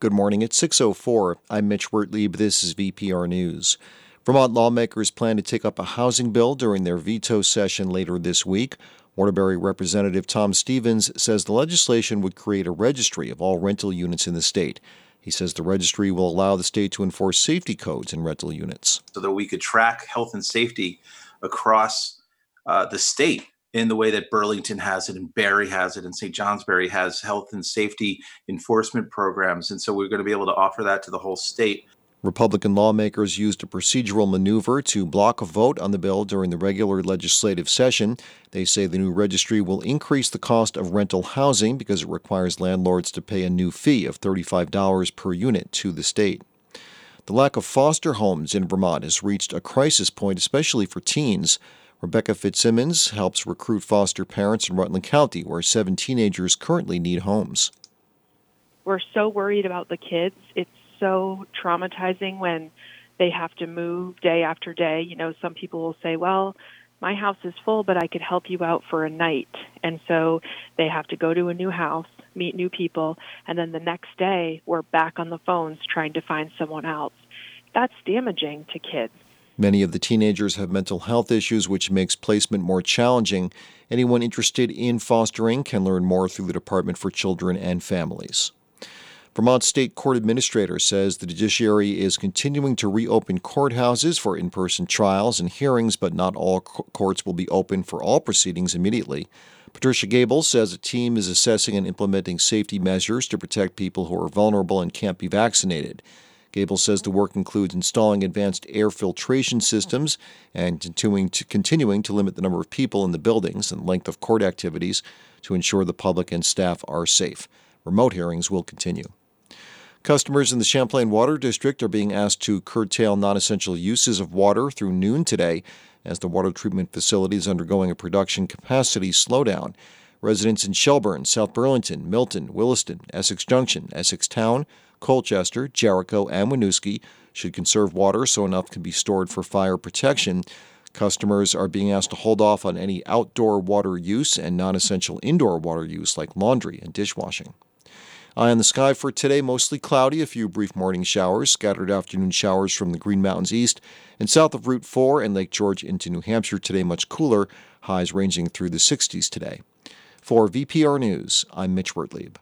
Good morning. It's 6:04. I'm Mitch Wertlieb. This is VPR News. Vermont lawmakers plan to take up a housing bill during their veto session later this week. Waterbury Representative Tom Stevens says the legislation would create a registry of all rental units in the state. He says the registry will allow the state to enforce safety codes in rental units. So that we could track health and safety across uh, the state in the way that Burlington has it and Barre has it and St. Johnsbury has health and safety enforcement programs. And so we're going to be able to offer that to the whole state. Republican lawmakers used a procedural maneuver to block a vote on the bill during the regular legislative session. They say the new registry will increase the cost of rental housing because it requires landlords to pay a new fee of $35 per unit to the state. The lack of foster homes in Vermont has reached a crisis point, especially for teens. Rebecca Fitzsimmons helps recruit foster parents in Rutland County, where seven teenagers currently need homes. We're so worried about the kids. It's so traumatizing when they have to move day after day. You know, some people will say, well, my house is full, but I could help you out for a night. And so they have to go to a new house, meet new people, and then the next day we're back on the phones trying to find someone else. That's damaging to kids. Many of the teenagers have mental health issues, which makes placement more challenging. Anyone interested in fostering can learn more through the Department for Children and Families. Vermont State Court Administrator says the judiciary is continuing to reopen courthouses for in person trials and hearings, but not all courts will be open for all proceedings immediately. Patricia Gabel says a team is assessing and implementing safety measures to protect people who are vulnerable and can't be vaccinated. Gabel says the work includes installing advanced air filtration systems and continuing to, continuing to limit the number of people in the buildings and length of court activities to ensure the public and staff are safe. Remote hearings will continue. Customers in the Champlain Water District are being asked to curtail non essential uses of water through noon today as the water treatment facility is undergoing a production capacity slowdown. Residents in Shelburne, South Burlington, Milton, Williston, Essex Junction, Essex Town, Colchester, Jericho, and Winooski should conserve water so enough can be stored for fire protection. Customers are being asked to hold off on any outdoor water use and non essential indoor water use like laundry and dishwashing. Eye on the sky for today, mostly cloudy, a few brief morning showers, scattered afternoon showers from the Green Mountains east and south of Route 4 and Lake George into New Hampshire today, much cooler, highs ranging through the 60s today. For VPR News, I'm Mitch Wertlieb.